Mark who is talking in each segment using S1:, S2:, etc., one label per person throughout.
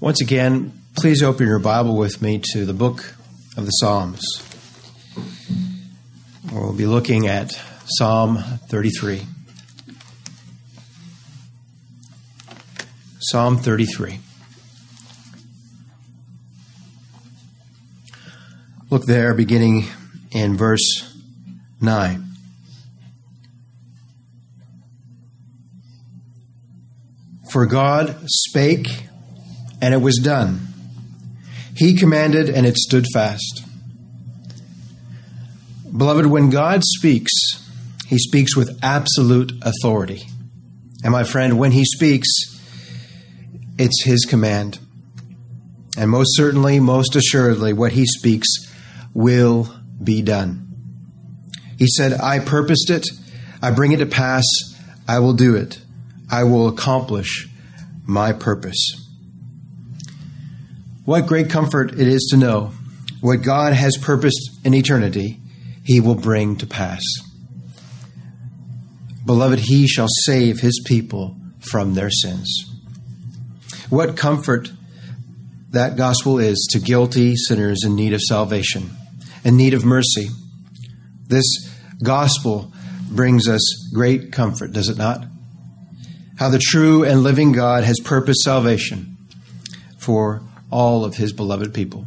S1: Once again, please open your Bible with me to the book of the Psalms. We'll be looking at Psalm 33. Psalm 33. Look there, beginning in verse 9. For God spake, and it was done. He commanded, and it stood fast. Beloved, when God speaks, he speaks with absolute authority. And my friend, when he speaks, it's his command. And most certainly, most assuredly, what he speaks will be done. He said, I purposed it, I bring it to pass, I will do it. I will accomplish my purpose. What great comfort it is to know what God has purposed in eternity, he will bring to pass. Beloved, he shall save his people from their sins. What comfort that gospel is to guilty sinners in need of salvation, in need of mercy. This gospel brings us great comfort, does it not? how the true and living God has purposed salvation for all of his beloved people.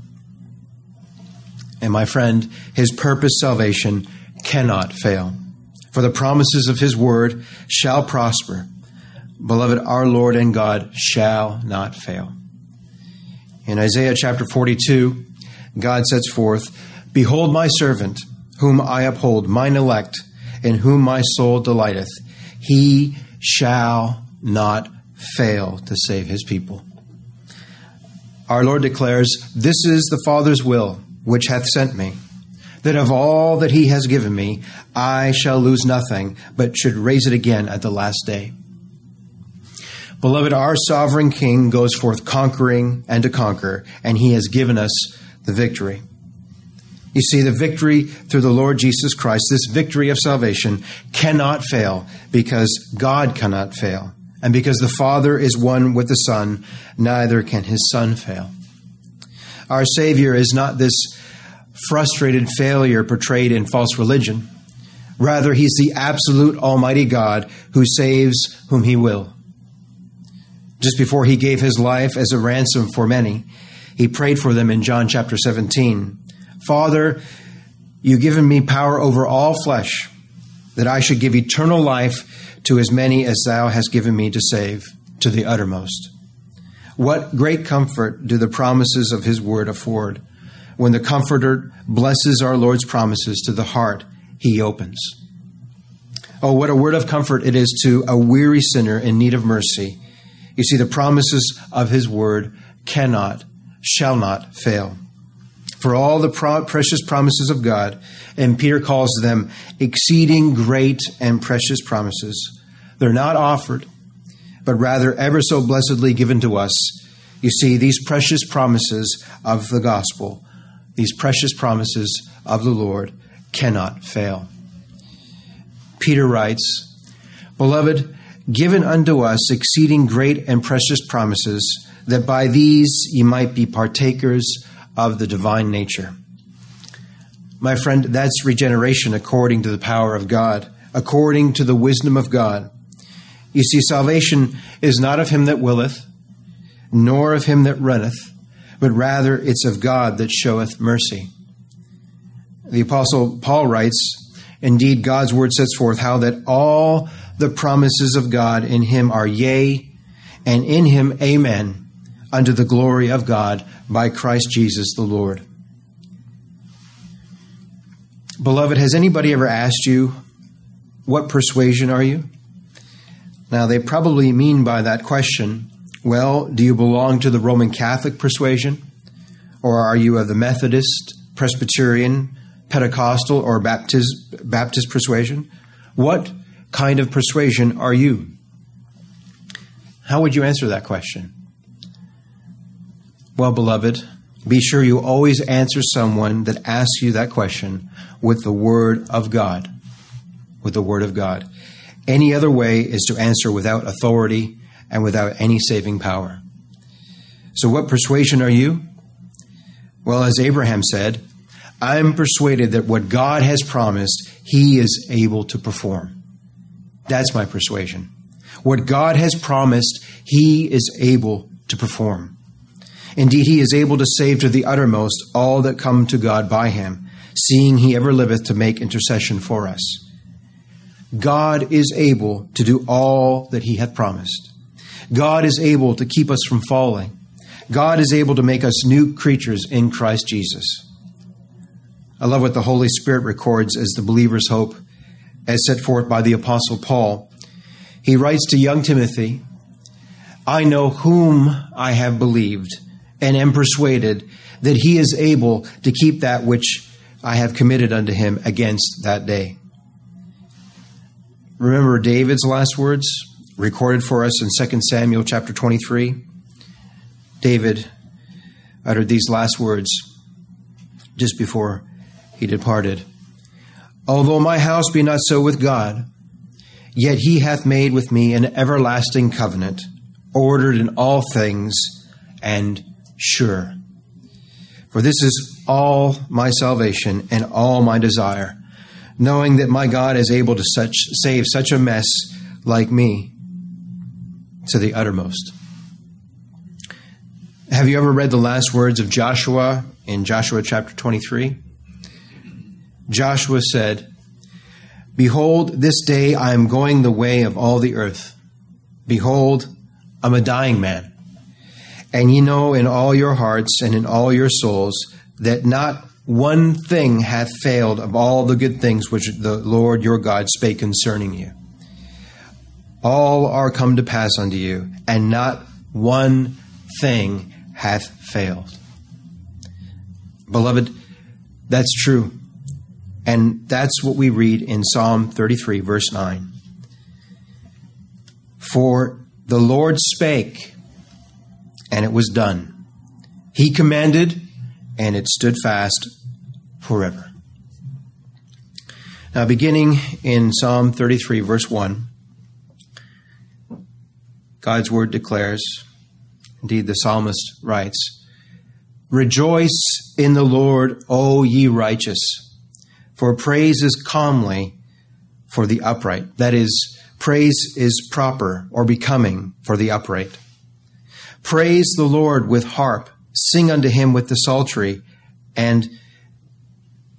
S1: And my friend, his purposed salvation cannot fail. For the promises of his word shall prosper. Beloved, our Lord and God shall not fail. In Isaiah chapter 42, God sets forth, Behold my servant, whom I uphold, mine elect, in whom my soul delighteth. He shall not fail to save his people. Our Lord declares, This is the Father's will which hath sent me, that of all that he has given me, I shall lose nothing, but should raise it again at the last day. Beloved, our sovereign King goes forth conquering and to conquer, and he has given us the victory. You see, the victory through the Lord Jesus Christ, this victory of salvation, cannot fail because God cannot fail. And because the Father is one with the Son, neither can his Son fail. Our Savior is not this frustrated failure portrayed in false religion. Rather, he's the absolute Almighty God who saves whom he will. Just before he gave his life as a ransom for many, he prayed for them in John chapter 17 Father, you've given me power over all flesh, that I should give eternal life to as many as thou hast given me to save to the uttermost. What great comfort do the promises of his word afford when the Comforter blesses our Lord's promises to the heart he opens. Oh, what a word of comfort it is to a weary sinner in need of mercy. You see, the promises of his word cannot, shall not fail for all the pro- precious promises of God, and Peter calls them exceeding great and precious promises. They're not offered, but rather ever so blessedly given to us. You see, these precious promises of the gospel, these precious promises of the Lord, cannot fail. Peter writes, Beloved, given unto us exceeding great and precious promises, that by these ye might be partakers of the divine nature. My friend, that's regeneration according to the power of God, according to the wisdom of God. You see, salvation is not of him that willeth, nor of him that runneth, but rather it's of God that showeth mercy. The Apostle Paul writes, Indeed, God's word sets forth how that all the promises of God in him are yea, and in him amen, unto the glory of God by Christ Jesus the Lord. Beloved, has anybody ever asked you, What persuasion are you? Now, they probably mean by that question, Well, do you belong to the Roman Catholic persuasion? Or are you of the Methodist, Presbyterian, Pentecostal, or Baptist, Baptist persuasion? What kind of persuasion are you? How would you answer that question? Well, beloved, be sure you always answer someone that asks you that question with the Word of God. With the Word of God. Any other way is to answer without authority and without any saving power. So, what persuasion are you? Well, as Abraham said, I'm persuaded that what God has promised, he is able to perform. That's my persuasion. What God has promised, he is able to perform. Indeed, he is able to save to the uttermost all that come to God by him, seeing he ever liveth to make intercession for us. God is able to do all that he hath promised. God is able to keep us from falling. God is able to make us new creatures in Christ Jesus. I love what the Holy Spirit records as the believer's hope, as set forth by the Apostle Paul. He writes to young Timothy, I know whom I have believed and am persuaded that he is able to keep that which I have committed unto him against that day. Remember David's last words recorded for us in 2 Samuel chapter 23? David uttered these last words just before he departed. Although my house be not so with God, yet he hath made with me an everlasting covenant, ordered in all things and sure. For this is all my salvation and all my desire, knowing that my God is able to such, save such a mess like me to the uttermost. Have you ever read the last words of Joshua in Joshua chapter 23? Joshua said, Behold, this day I am going the way of all the earth. Behold, I'm a dying man. And ye know in all your hearts and in all your souls that not one thing hath failed of all the good things which the Lord your God spake concerning you. All are come to pass unto you, and not one thing hath failed. Beloved, that's true. And that's what we read in Psalm 33, verse 9. For the Lord spake, and it was done. He commanded, and it stood fast forever. Now, beginning in Psalm 33, verse 1, God's word declares, indeed, the psalmist writes, Rejoice in the Lord, O ye righteous, for praise is calmly for the upright. That is, praise is proper or becoming for the upright. Praise the Lord with harp, sing unto him with the psaltery and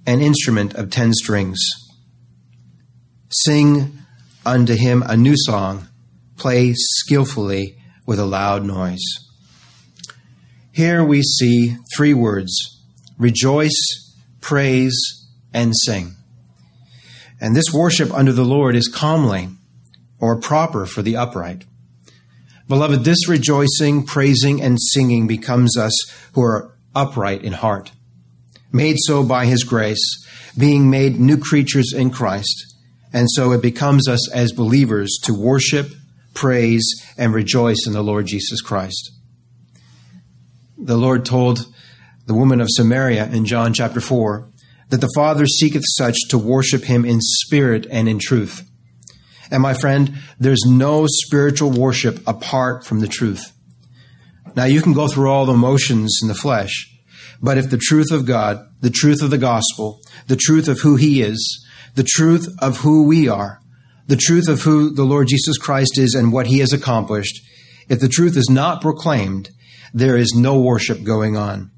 S1: an instrument of ten strings. Sing unto him a new song, play skillfully with a loud noise. Here we see three words rejoice, praise, and sing. And this worship under the Lord is calmly or proper for the upright. Beloved, this rejoicing, praising, and singing becomes us who are upright in heart, made so by His grace, being made new creatures in Christ. And so it becomes us as believers to worship, praise, and rejoice in the Lord Jesus Christ. The Lord told the woman of Samaria in John chapter 4 that the Father seeketh such to worship him in spirit and in truth. And my friend, there's no spiritual worship apart from the truth. Now you can go through all the motions in the flesh, but if the truth of God, the truth of the gospel, the truth of who he is, the truth of who we are, the truth of who the Lord Jesus Christ is and what he has accomplished, if the truth is not proclaimed, there is no worship going on.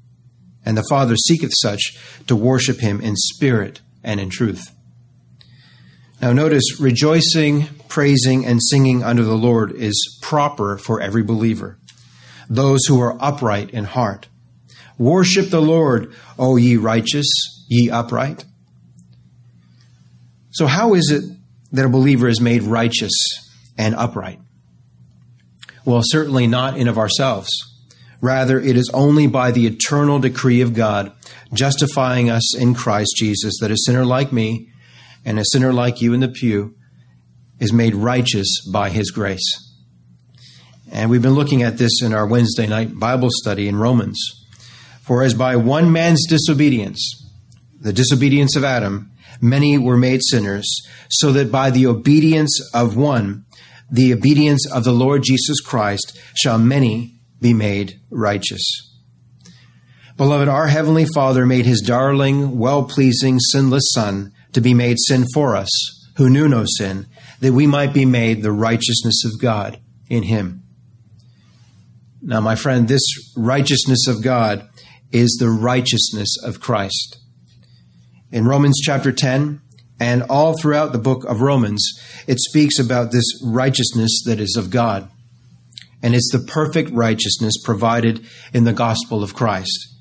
S1: And the Father seeketh such to worship him in spirit and in truth. Now, notice rejoicing, praising, and singing unto the Lord is proper for every believer, those who are upright in heart. Worship the Lord, O ye righteous, ye upright. So, how is it that a believer is made righteous and upright? Well, certainly not in of ourselves. Rather, it is only by the eternal decree of God, justifying us in Christ Jesus, that a sinner like me and a sinner like you in the pew is made righteous by his grace. And we've been looking at this in our Wednesday night Bible study in Romans. For as by one man's disobedience, the disobedience of Adam, many were made sinners, so that by the obedience of one, the obedience of the Lord Jesus Christ, shall many be made righteous. Beloved, our Heavenly Father made His darling, well pleasing, sinless Son to be made sin for us, who knew no sin, that we might be made the righteousness of God in Him. Now, my friend, this righteousness of God is the righteousness of Christ. In Romans chapter 10, and all throughout the book of Romans, it speaks about this righteousness that is of God. And it's the perfect righteousness provided in the gospel of Christ.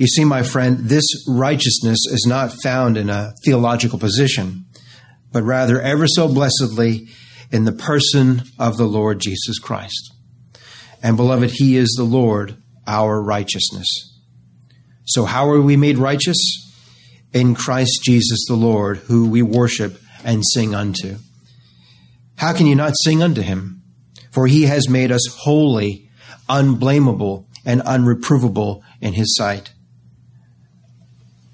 S1: You see, my friend, this righteousness is not found in a theological position, but rather ever so blessedly in the person of the Lord Jesus Christ. And beloved, He is the Lord, our righteousness. So, how are we made righteous? In Christ Jesus the Lord, who we worship and sing unto. How can you not sing unto Him? For He has made us holy, unblameable, and unreprovable in His sight.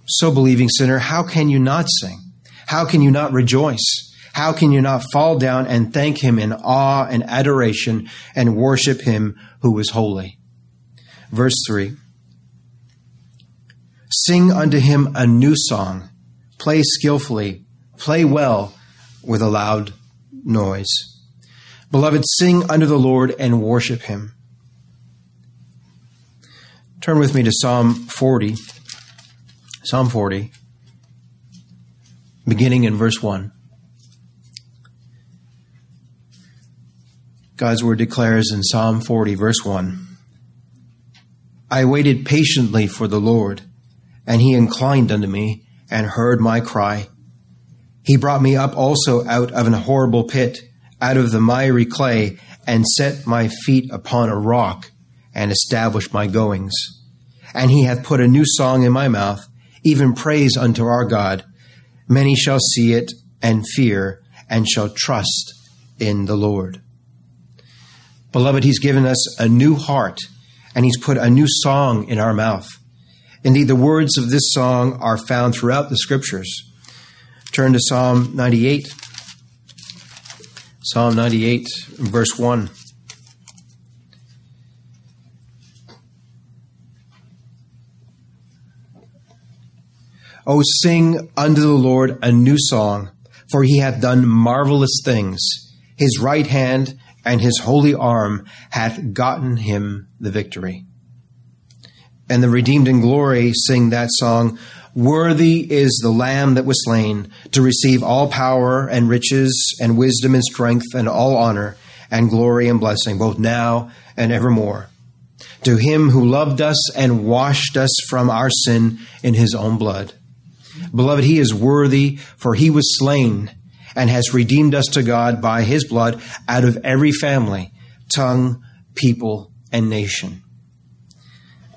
S1: So, believing sinner, how can you not sing? How can you not rejoice? How can you not fall down and thank him in awe and adoration and worship him who is holy? Verse 3 Sing unto him a new song, play skillfully, play well with a loud noise. Beloved, sing unto the Lord and worship him. Turn with me to Psalm 40. Psalm 40, beginning in verse 1. God's word declares in Psalm 40, verse 1 I waited patiently for the Lord, and he inclined unto me and heard my cry. He brought me up also out of an horrible pit, out of the miry clay, and set my feet upon a rock, and established my goings. And he hath put a new song in my mouth even praise unto our God. Many shall see it and fear and shall trust in the Lord. Beloved, He's given us a new heart and He's put a new song in our mouth. Indeed, the words of this song are found throughout the scriptures. Turn to Psalm 98. Psalm 98, verse 1. O sing unto the Lord a new song, for he hath done marvelous things. His right hand and his holy arm hath gotten him the victory. And the redeemed in glory sing that song, Worthy is the Lamb that was slain to receive all power and riches and wisdom and strength and all honor and glory and blessing, both now and evermore. To him who loved us and washed us from our sin in his own blood Beloved, he is worthy, for he was slain and has redeemed us to God by his blood out of every family, tongue, people, and nation.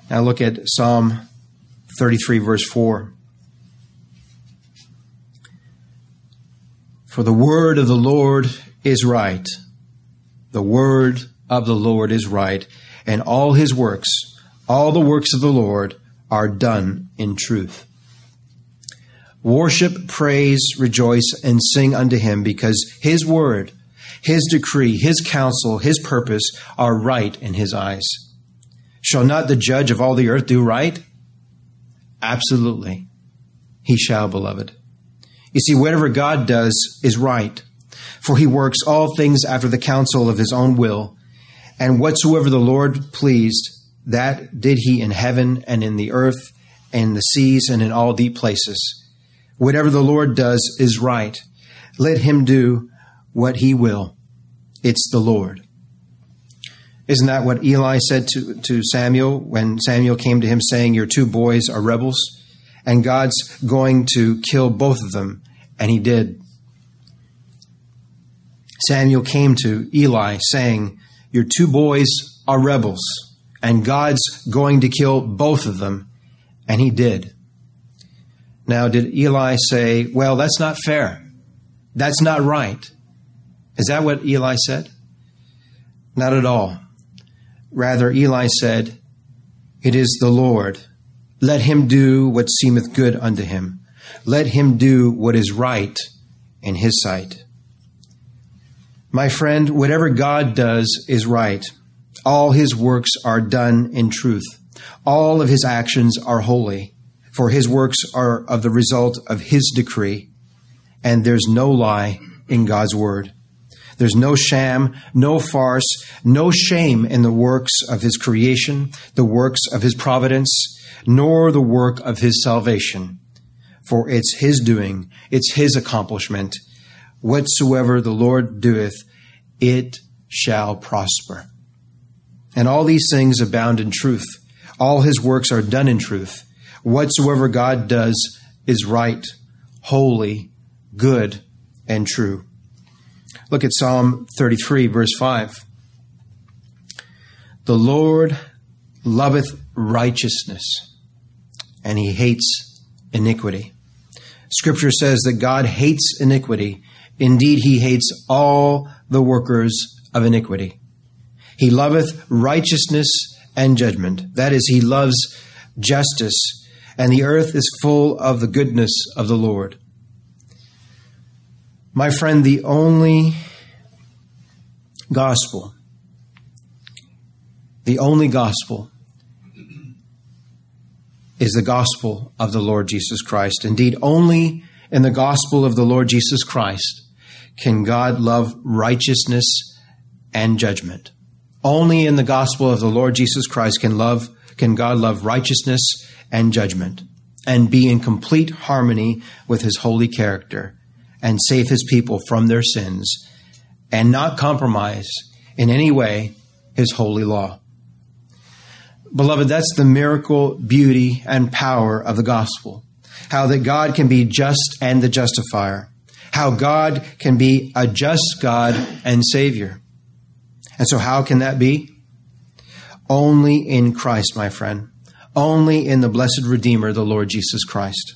S1: Now look at Psalm 33, verse 4. For the word of the Lord is right. The word of the Lord is right, and all his works, all the works of the Lord, are done in truth. Worship, praise, rejoice, and sing unto him because his word, his decree, his counsel, his purpose are right in his eyes. Shall not the judge of all the earth do right? Absolutely. He shall, beloved. You see, whatever God does is right, for he works all things after the counsel of his own will. And whatsoever the Lord pleased, that did he in heaven and in the earth and the seas and in all deep places. Whatever the Lord does is right. Let him do what he will. It's the Lord. Isn't that what Eli said to, to Samuel when Samuel came to him saying, Your two boys are rebels? And God's going to kill both of them. And he did. Samuel came to Eli saying, Your two boys are rebels. And God's going to kill both of them. And he did. Now, did Eli say, Well, that's not fair? That's not right? Is that what Eli said? Not at all. Rather, Eli said, It is the Lord. Let him do what seemeth good unto him. Let him do what is right in his sight. My friend, whatever God does is right. All his works are done in truth. All of his actions are holy, for his works are of the result of his decree, and there's no lie in God's word. There's no sham, no farce, no shame in the works of his creation, the works of his providence, nor the work of his salvation. For it's his doing, it's his accomplishment. Whatsoever the Lord doeth, it shall prosper. And all these things abound in truth. All his works are done in truth. Whatsoever God does is right, holy, good, and true. Look at Psalm 33, verse 5. The Lord loveth righteousness, and he hates iniquity. Scripture says that God hates iniquity. Indeed, he hates all the workers of iniquity. He loveth righteousness and judgment. That is, he loves justice, and the earth is full of the goodness of the Lord. My friend, the only gospel, the only gospel is the gospel of the Lord Jesus Christ. Indeed, only in the gospel of the Lord Jesus Christ can God love righteousness and judgment. Only in the gospel of the Lord Jesus Christ can love can God love righteousness and judgment and be in complete harmony with his holy character and save his people from their sins and not compromise in any way his holy law. Beloved, that's the miracle, beauty, and power of the gospel. How that God can be just and the justifier. How God can be a just God and Savior. And so, how can that be? Only in Christ, my friend. Only in the blessed Redeemer, the Lord Jesus Christ.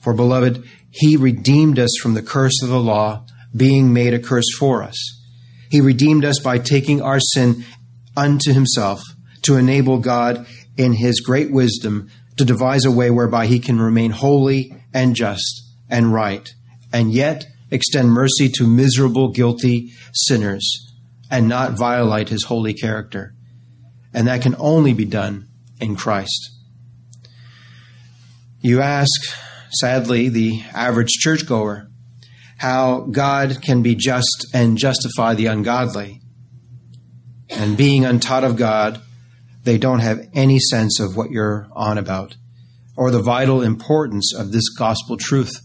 S1: For, beloved, He redeemed us from the curse of the law, being made a curse for us. He redeemed us by taking our sin unto himself to enable God in his great wisdom to devise a way whereby he can remain holy and just and right and yet extend mercy to miserable, guilty sinners and not violate his holy character. And that can only be done in Christ. You ask, sadly, the average churchgoer, how God can be just and justify the ungodly and being untaught of God, they don't have any sense of what you're on about or the vital importance of this gospel truth.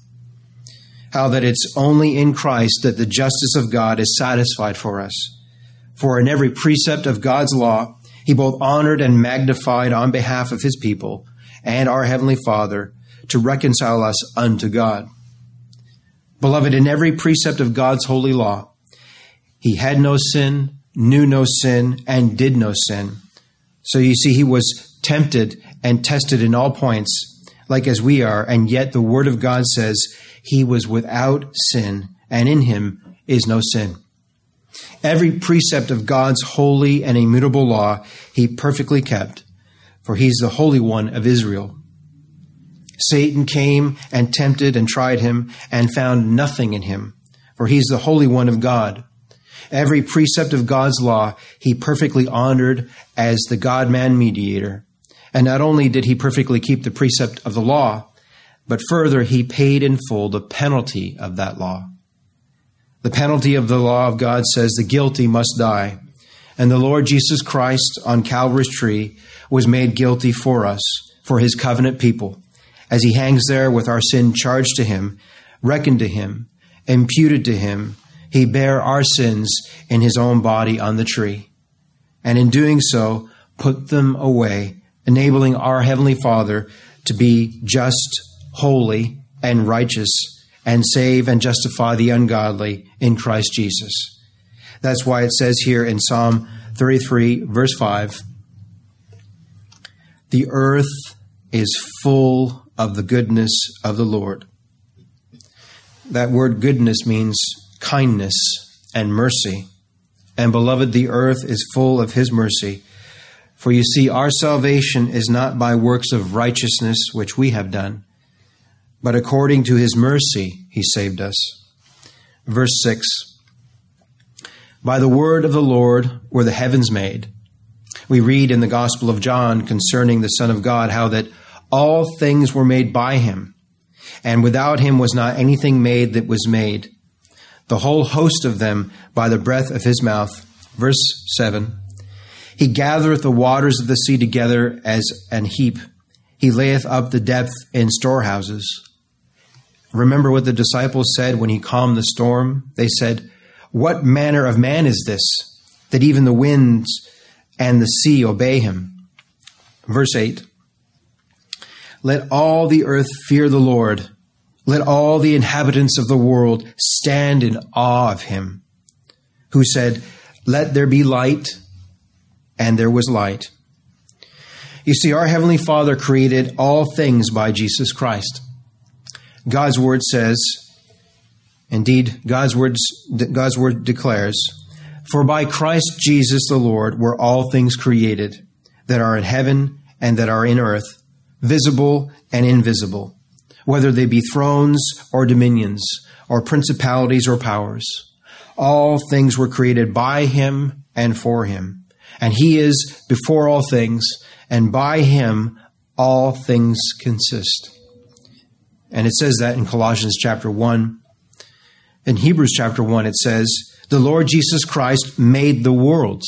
S1: How that it's only in Christ that the justice of God is satisfied for us. For in every precept of God's law, he both honored and magnified on behalf of his people and our Heavenly Father to reconcile us unto God. Beloved, in every precept of God's holy law, he had no sin, knew no sin, and did no sin. So you see, he was tempted and tested in all points, like as we are, and yet the Word of God says he was without sin, and in him is no sin. Every precept of God's holy and immutable law he perfectly kept, for he's the Holy One of Israel. Satan came and tempted and tried him and found nothing in him, for he's the Holy One of God. Every precept of God's law he perfectly honored as the God man mediator. And not only did he perfectly keep the precept of the law, but further, he paid in full the penalty of that law. The penalty of the law of God says the guilty must die. And the Lord Jesus Christ on Calvary's tree was made guilty for us, for his covenant people, as he hangs there with our sin charged to him, reckoned to him, imputed to him, he bare our sins in his own body on the tree, and in doing so, put them away, enabling our Heavenly Father to be just, holy, and righteous, and save and justify the ungodly in Christ Jesus. That's why it says here in Psalm 33, verse 5 The earth is full of the goodness of the Lord. That word goodness means kindness and mercy. And beloved, the earth is full of his mercy. For you see, our salvation is not by works of righteousness which we have done, but according to his mercy he saved us. Verse 6 By the word of the Lord were the heavens made. We read in the Gospel of John concerning the Son of God how that all things were made by him, and without him was not anything made that was made. The whole host of them by the breath of his mouth. Verse 7 He gathereth the waters of the sea together as an heap. He layeth up the depth in storehouses. Remember what the disciples said when he calmed the storm? They said, What manner of man is this, that even the winds and the sea obey him? Verse 8 Let all the earth fear the Lord. Let all the inhabitants of the world stand in awe of him. Who said, Let there be light, and there was light. You see, our Heavenly Father created all things by Jesus Christ. God's word says, indeed, God's words, God's word declares, for by Christ Jesus the Lord were all things created that are in heaven and that are in earth, visible and invisible, whether they be thrones or dominions or principalities or powers. All things were created by him and for him. And he is before all things, and by him all things consist. And it says that in Colossians chapter 1. In Hebrews chapter 1, it says, The Lord Jesus Christ made the worlds.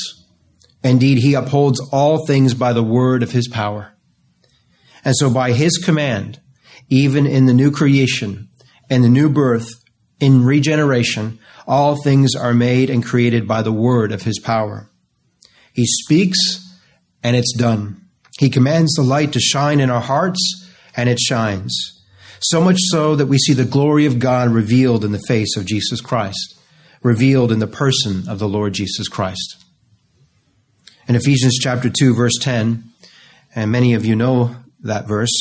S1: Indeed, he upholds all things by the word of his power. And so, by his command, even in the new creation and the new birth, in regeneration, all things are made and created by the word of his power. He speaks, and it's done. He commands the light to shine in our hearts, and it shines so much so that we see the glory of God revealed in the face of Jesus Christ, revealed in the person of the Lord Jesus Christ. In Ephesians chapter 2 verse 10, and many of you know that verse,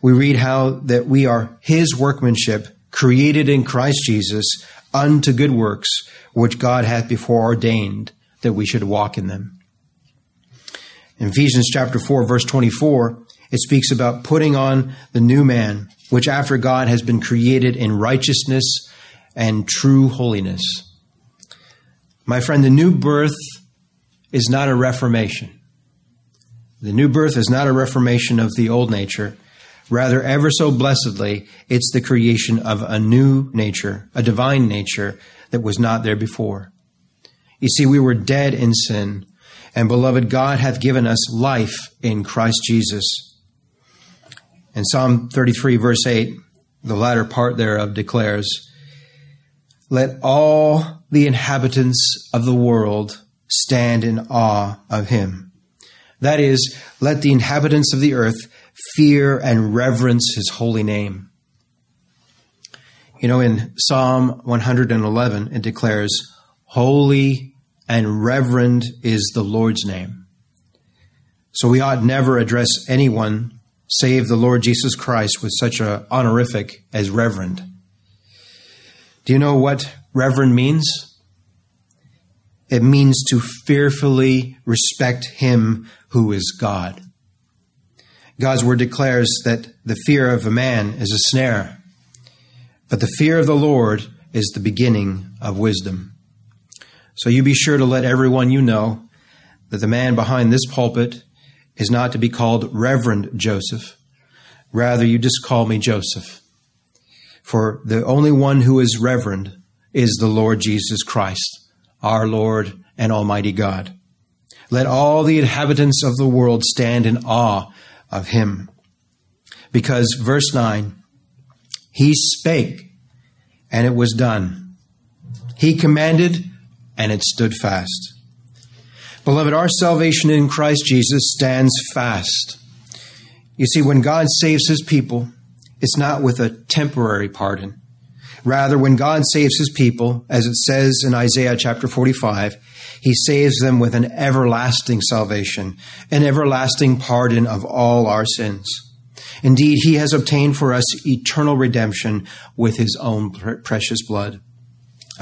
S1: we read how that we are his workmanship created in Christ Jesus unto good works which God hath before ordained that we should walk in them. In Ephesians chapter 4 verse 24, it speaks about putting on the new man which after God has been created in righteousness and true holiness. My friend, the new birth is not a reformation. The new birth is not a reformation of the old nature. Rather, ever so blessedly, it's the creation of a new nature, a divine nature that was not there before. You see, we were dead in sin, and beloved, God hath given us life in Christ Jesus. In Psalm 33, verse 8, the latter part thereof declares, Let all the inhabitants of the world stand in awe of him. That is, let the inhabitants of the earth fear and reverence his holy name. You know, in Psalm 111, it declares, Holy and reverend is the Lord's name. So we ought never address anyone save the Lord Jesus Christ with such a honorific as reverend. Do you know what reverend means? It means to fearfully respect him who is God. God's word declares that the fear of a man is a snare, but the fear of the Lord is the beginning of wisdom. So you be sure to let everyone you know that the man behind this pulpit is not to be called Reverend Joseph. Rather, you just call me Joseph. For the only one who is reverend is the Lord Jesus Christ, our Lord and Almighty God. Let all the inhabitants of the world stand in awe of him. Because, verse 9, he spake, and it was done. He commanded, and it stood fast. Beloved, our salvation in Christ Jesus stands fast. You see, when God saves his people, it's not with a temporary pardon. Rather, when God saves his people, as it says in Isaiah chapter 45, he saves them with an everlasting salvation, an everlasting pardon of all our sins. Indeed, he has obtained for us eternal redemption with his own precious blood.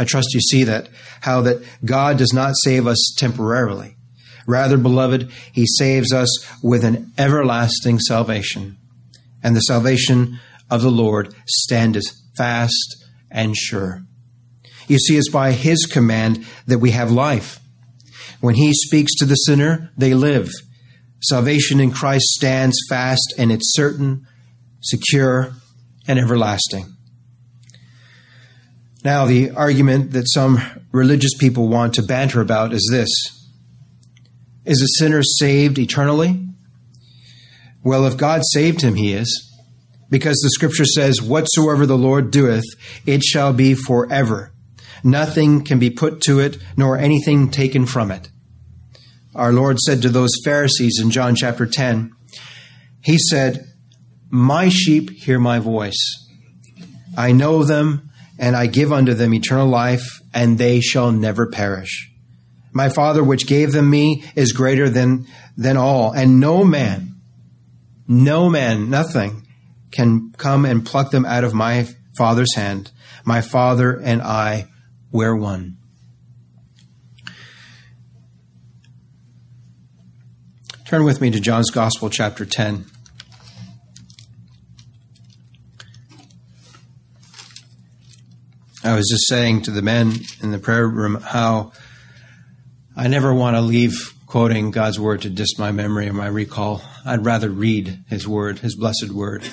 S1: I trust you see that, how that God does not save us temporarily. Rather, beloved, he saves us with an everlasting salvation. And the salvation of the Lord standeth fast and sure. You see, it's by his command that we have life. When he speaks to the sinner, they live. Salvation in Christ stands fast and it's certain, secure, and everlasting. Now, the argument that some religious people want to banter about is this Is a sinner saved eternally? Well, if God saved him, he is. Because the scripture says, Whatsoever the Lord doeth, it shall be forever. Nothing can be put to it, nor anything taken from it. Our Lord said to those Pharisees in John chapter 10, He said, My sheep hear my voice. I know them and I give unto them eternal life, and they shall never perish. My Father, which gave them me, is greater than, than all, and no man, no man, nothing, can come and pluck them out of my Father's hand. My Father and I, we're one. Turn with me to John's Gospel, chapter 10. Was just saying to the men in the prayer room how I never want to leave quoting God's word to just my memory or my recall. I'd rather read His word, His blessed word.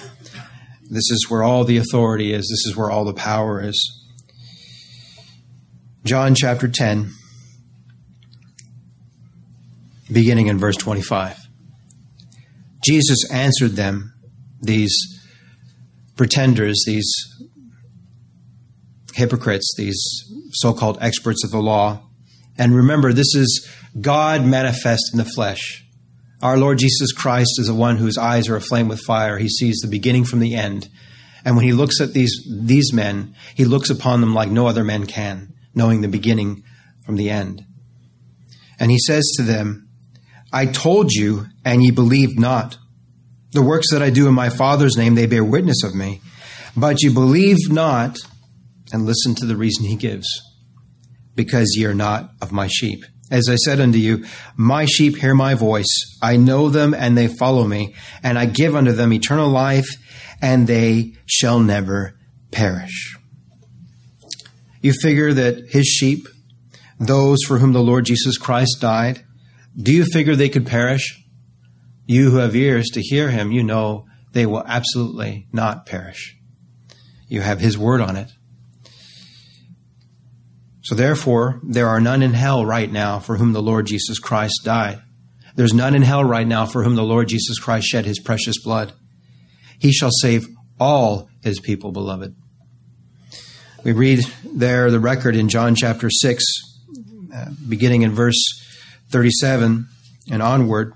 S1: This is where all the authority is, this is where all the power is. John chapter 10, beginning in verse 25. Jesus answered them, these pretenders, these hypocrites, these so called experts of the law. And remember, this is God manifest in the flesh. Our Lord Jesus Christ is the one whose eyes are aflame with fire. He sees the beginning from the end. And when he looks at these, these men, he looks upon them like no other men can, knowing the beginning from the end. And he says to them, I told you, and ye believed not. The works that I do in my Father's name, they bear witness of me. But ye believe not and listen to the reason he gives. Because ye are not of my sheep. As I said unto you, my sheep hear my voice. I know them and they follow me, and I give unto them eternal life, and they shall never perish. You figure that his sheep, those for whom the Lord Jesus Christ died, do you figure they could perish? You who have ears to hear him, you know they will absolutely not perish. You have his word on it. So therefore, there are none in hell right now for whom the Lord Jesus Christ died. There's none in hell right now for whom the Lord Jesus Christ shed his precious blood. He shall save all his people, beloved. We read there the record in John chapter 6, uh, beginning in verse 37 and onward.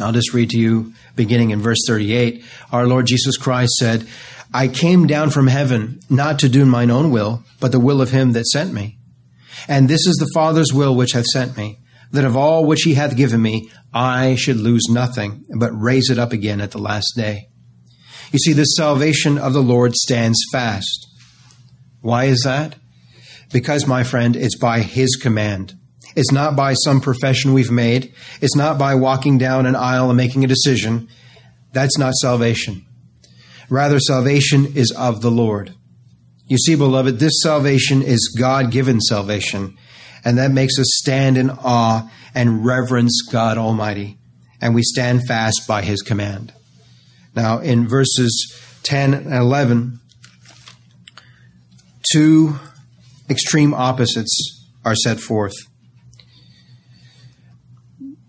S1: I'll just read to you beginning in verse 38. Our Lord Jesus Christ said, I came down from heaven not to do mine own will, but the will of him that sent me. And this is the Father's will which hath sent me, that of all which he hath given me, I should lose nothing, but raise it up again at the last day. You see, the salvation of the Lord stands fast. Why is that? Because, my friend, it's by his command. It's not by some profession we've made. It's not by walking down an aisle and making a decision. That's not salvation. Rather, salvation is of the Lord. You see, beloved, this salvation is God given salvation, and that makes us stand in awe and reverence God Almighty, and we stand fast by His command. Now, in verses 10 and 11, two extreme opposites are set forth.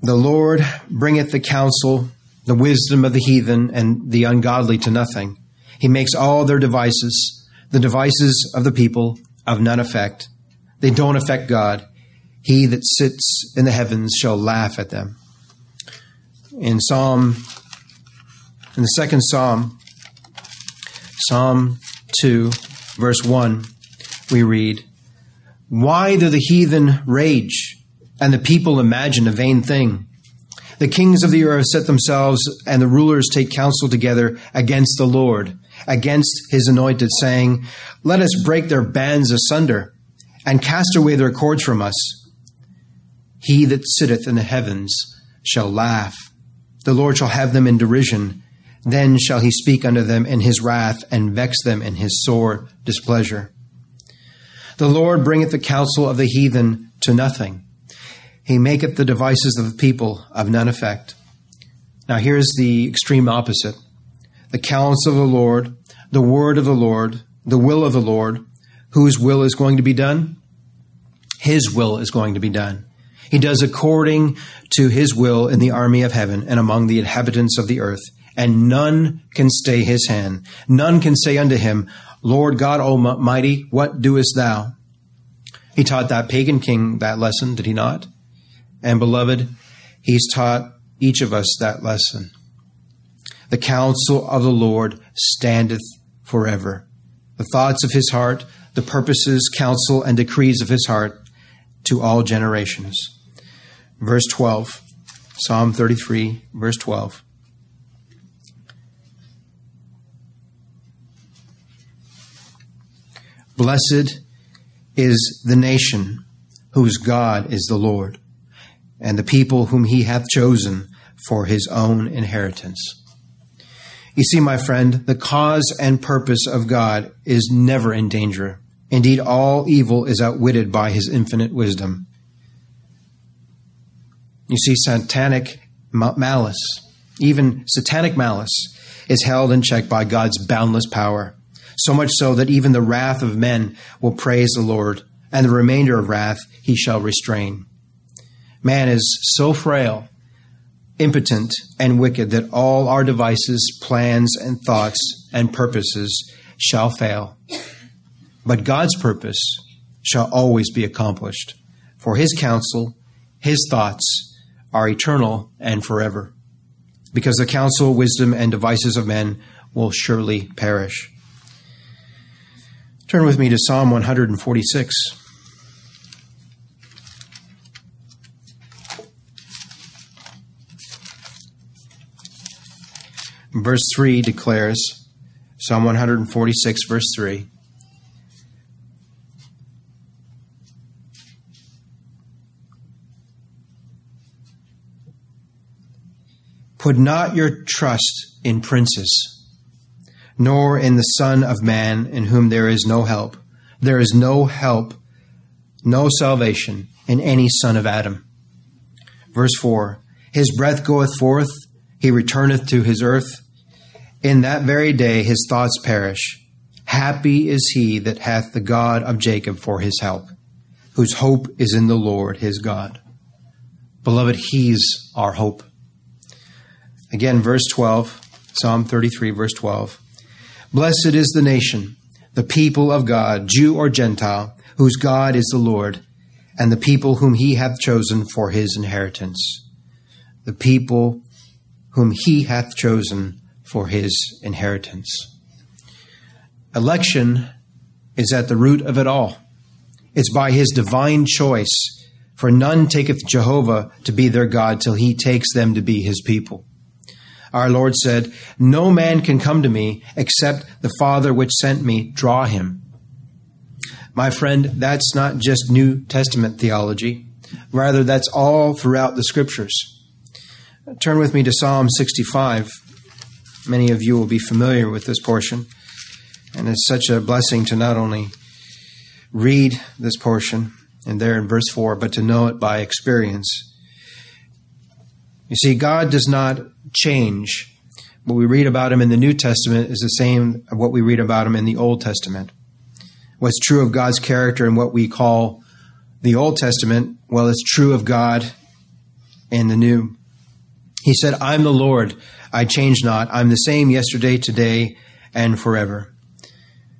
S1: The Lord bringeth the counsel the wisdom of the heathen and the ungodly to nothing. He makes all their devices, the devices of the people, of none effect. They don't affect God. He that sits in the heavens shall laugh at them. In Psalm, in the second Psalm, Psalm 2, verse 1, we read, Why do the heathen rage and the people imagine a vain thing? The kings of the earth set themselves, and the rulers take counsel together against the Lord, against his anointed, saying, Let us break their bands asunder, and cast away their cords from us. He that sitteth in the heavens shall laugh. The Lord shall have them in derision. Then shall he speak unto them in his wrath, and vex them in his sore displeasure. The Lord bringeth the counsel of the heathen to nothing. He maketh the devices of the people of none effect. Now here's the extreme opposite. The counsel of the Lord, the word of the Lord, the will of the Lord, whose will is going to be done? His will is going to be done. He does according to his will in the army of heaven and among the inhabitants of the earth, and none can stay his hand. None can say unto him, Lord God Almighty, what doest thou? He taught that pagan king that lesson, did he not? And beloved, he's taught each of us that lesson. The counsel of the Lord standeth forever. The thoughts of his heart, the purposes, counsel, and decrees of his heart to all generations. Verse 12, Psalm 33, verse 12. Blessed is the nation whose God is the Lord, and the people whom he hath chosen for his own inheritance. You see, my friend, the cause and purpose of God is never in danger. Indeed, all evil is outwitted by his infinite wisdom. You see, satanic malice, even satanic malice, is held in check by God's boundless power so much so that even the wrath of men will praise the Lord, and the remainder of wrath he shall restrain. Man is so frail, impotent, and wicked that all our devices, plans, and thoughts and purposes shall fail. But God's purpose shall always be accomplished, for his counsel, his thoughts are eternal and forever, because the counsel, wisdom, and devices of men will surely perish. Turn with me to Psalm 146. Verse 3 declares, Psalm 146, verse 3. Put not your trust in princes nor in the Son of Man, in whom there is no help. There is no help, no salvation in any son of Adam. Verse 4 His breath goeth forth, he returneth to his earth. In that very day his thoughts perish. Happy is he that hath the God of Jacob for his help, whose hope is in the Lord his God. Beloved, he's our hope. Again, verse 12, Psalm 33, verse 12. Blessed is the nation, the people of God, Jew or Gentile, whose God is the Lord, and the people whom he hath chosen for his inheritance. The people whom he hath chosen for his inheritance. Election is at the root of it all. It's by his divine choice, for none taketh Jehovah to be their God till he takes them to be his people our Lord said, No man can come to me except the Father which sent me draw him. My friend, that's not just New Testament theology. Rather, that's all throughout the scriptures. Turn with me to Psalm 65. Many of you will be familiar with this portion. And it's such a blessing to not only read this portion and there in verse 4, but to know it by experience. You see, God does not change. What we read about him in the New Testament is the same of what we read about him in the Old Testament. What's true of God's character in what we call the Old Testament, well, it's true of God in the New. He said, I'm the Lord, I change not. I'm the same yesterday, today, and forever.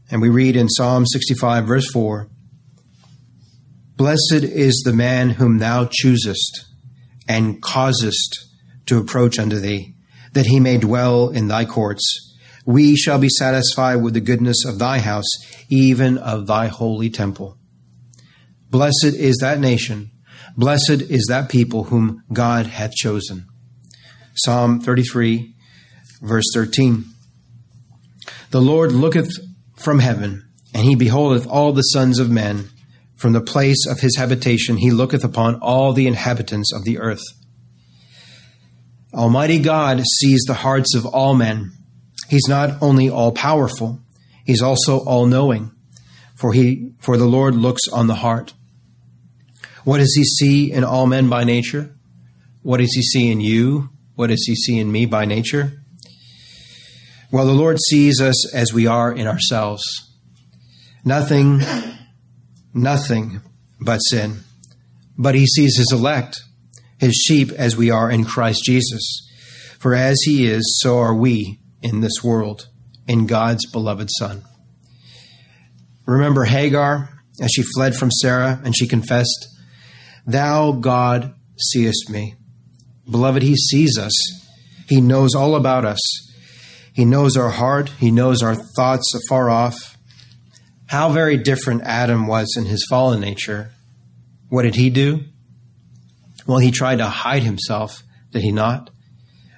S1: And we read in Psalm 65, verse 4 Blessed is the man whom thou choosest and causest to approach unto thee, that he may dwell in thy courts. We shall be satisfied with the goodness of thy house, even of thy holy temple. Blessed is that nation, blessed is that people whom God hath chosen. Psalm 33, verse 13. The Lord looketh from heaven, and he beholdeth all the sons of men. From the place of his habitation he looketh upon all the inhabitants of the earth. Almighty God sees the hearts of all men. He's not only all powerful, He's also all knowing. for he for the Lord looks on the heart. What does he see in all men by nature? What does he see in you? What does he see in me by nature? Well, the Lord sees us as we are in ourselves. Nothing, nothing but sin. But he sees his elect, his sheep, as we are in Christ Jesus. For as he is, so are we in this world, in God's beloved Son. Remember Hagar as she fled from Sarah and she confessed, Thou, God, seest me. Beloved, He sees us. He knows all about us. He knows our heart. He knows our thoughts afar off. How very different Adam was in his fallen nature. What did he do? Well, he tried to hide himself, did he not?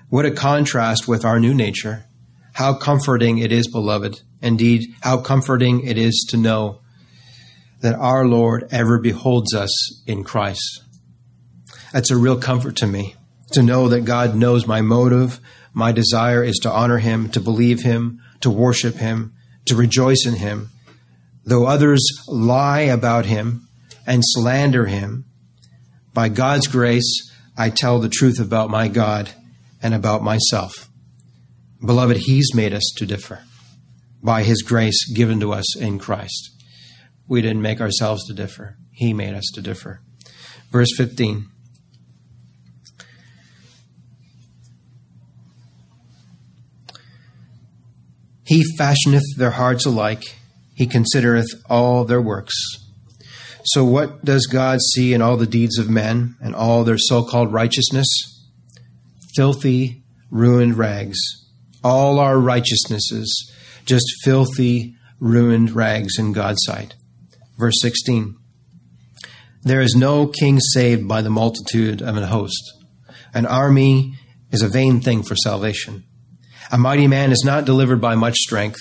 S1: What a contrast with our new nature. How comforting it is, beloved. Indeed, how comforting it is to know that our Lord ever beholds us in Christ. That's a real comfort to me to know that God knows my motive. My desire is to honor Him, to believe Him, to worship Him, to rejoice in Him. Though others lie about Him and slander Him, by God's grace, I tell the truth about my God and about myself. Beloved, He's made us to differ by His grace given to us in Christ. We didn't make ourselves to differ, He made us to differ. Verse 15. He fashioneth their hearts alike, He considereth all their works. So, what does God see in all the deeds of men and all their so called righteousness? Filthy, ruined rags. All our righteousnesses, just filthy, ruined rags in God's sight. Verse 16 There is no king saved by the multitude of an host. An army is a vain thing for salvation. A mighty man is not delivered by much strength,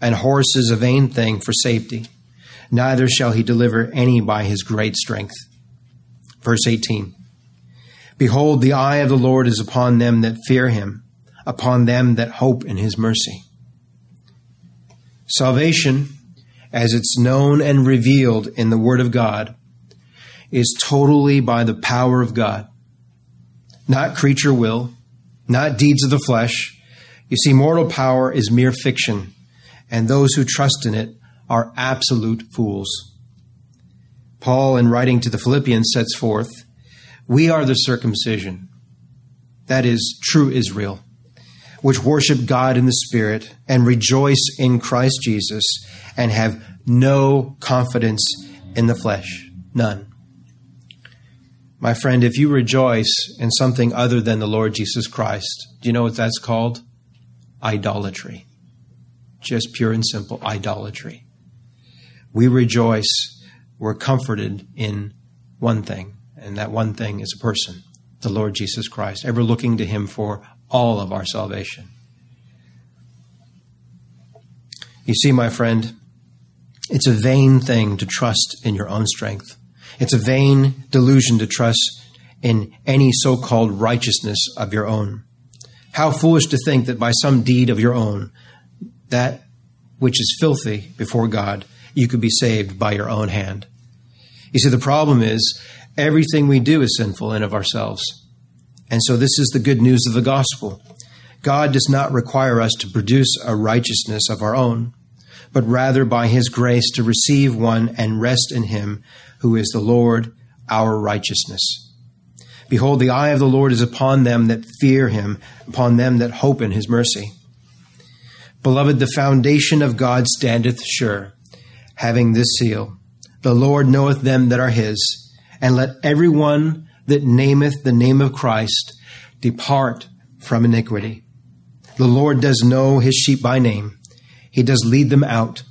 S1: and horse is a vain thing for safety. Neither shall he deliver any by his great strength. Verse 18 Behold, the eye of the Lord is upon them that fear him, upon them that hope in his mercy. Salvation, as it's known and revealed in the Word of God, is totally by the power of God, not creature will, not deeds of the flesh, you see, mortal power is mere fiction, and those who trust in it are absolute fools. Paul, in writing to the Philippians, sets forth We are the circumcision, that is, true Israel, which worship God in the Spirit and rejoice in Christ Jesus and have no confidence in the flesh. None. My friend, if you rejoice in something other than the Lord Jesus Christ, do you know what that's called? Idolatry. Just pure and simple idolatry. We rejoice, we're comforted in one thing, and that one thing is a person, the Lord Jesus Christ, ever looking to Him for all of our salvation. You see, my friend, it's a vain thing to trust in your own strength. It's a vain delusion to trust in any so called righteousness of your own. How foolish to think that by some deed of your own, that which is filthy before God, you could be saved by your own hand. You see, the problem is everything we do is sinful in of ourselves. And so this is the good news of the gospel. God does not require us to produce a righteousness of our own, but rather by his grace to receive one and rest in him who is the Lord, our righteousness. Behold, the eye of the Lord is upon them that fear him, upon them that hope in his mercy. Beloved, the foundation of God standeth sure, having this seal The Lord knoweth them that are his, and let every one that nameth the name of Christ depart from iniquity. The Lord does know his sheep by name, he does lead them out.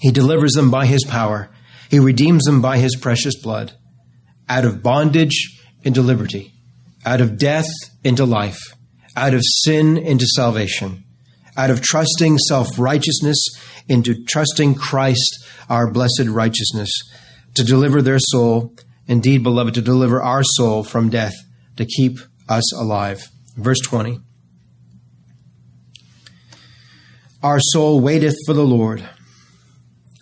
S1: He delivers them by his power, he redeems them by his precious blood. Out of bondage, into liberty, out of death into life, out of sin into salvation, out of trusting self righteousness into trusting Christ, our blessed righteousness, to deliver their soul, indeed, beloved, to deliver our soul from death, to keep us alive. Verse 20 Our soul waiteth for the Lord.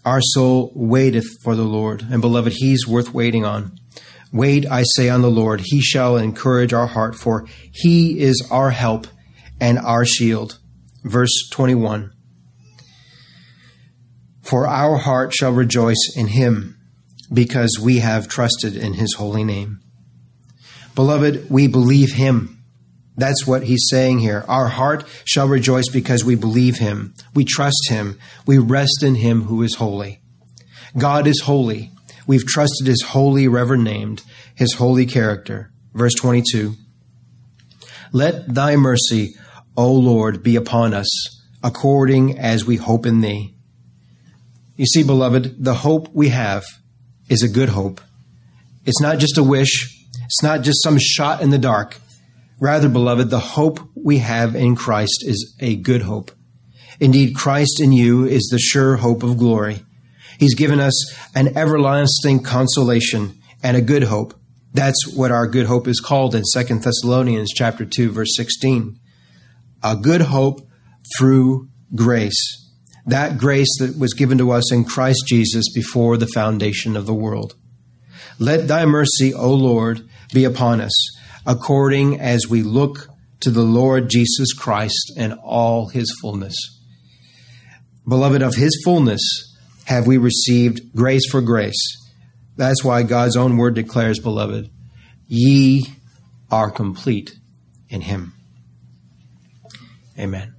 S1: Our soul waiteth for the Lord, and beloved, he's worth waiting on. Wait, I say, on the Lord. He shall encourage our heart, for he is our help and our shield. Verse 21. For our heart shall rejoice in him, because we have trusted in his holy name. Beloved, we believe him. That's what he's saying here. Our heart shall rejoice because we believe him. We trust him. We rest in him who is holy. God is holy. We've trusted his holy, reverend named, his holy character. Verse 22. Let thy mercy, O Lord, be upon us, according as we hope in thee. You see, beloved, the hope we have is a good hope. It's not just a wish. It's not just some shot in the dark. Rather, beloved, the hope we have in Christ is a good hope. Indeed, Christ in you is the sure hope of glory. He's given us an everlasting consolation and a good hope. That's what our good hope is called in 2 Thessalonians chapter 2 verse 16. A good hope through grace. That grace that was given to us in Christ Jesus before the foundation of the world. Let thy mercy, O Lord, be upon us, according as we look to the Lord Jesus Christ and all his fullness. Beloved, of his fullness have we received grace for grace. That's why God's own word declares, beloved, ye are complete in him. Amen.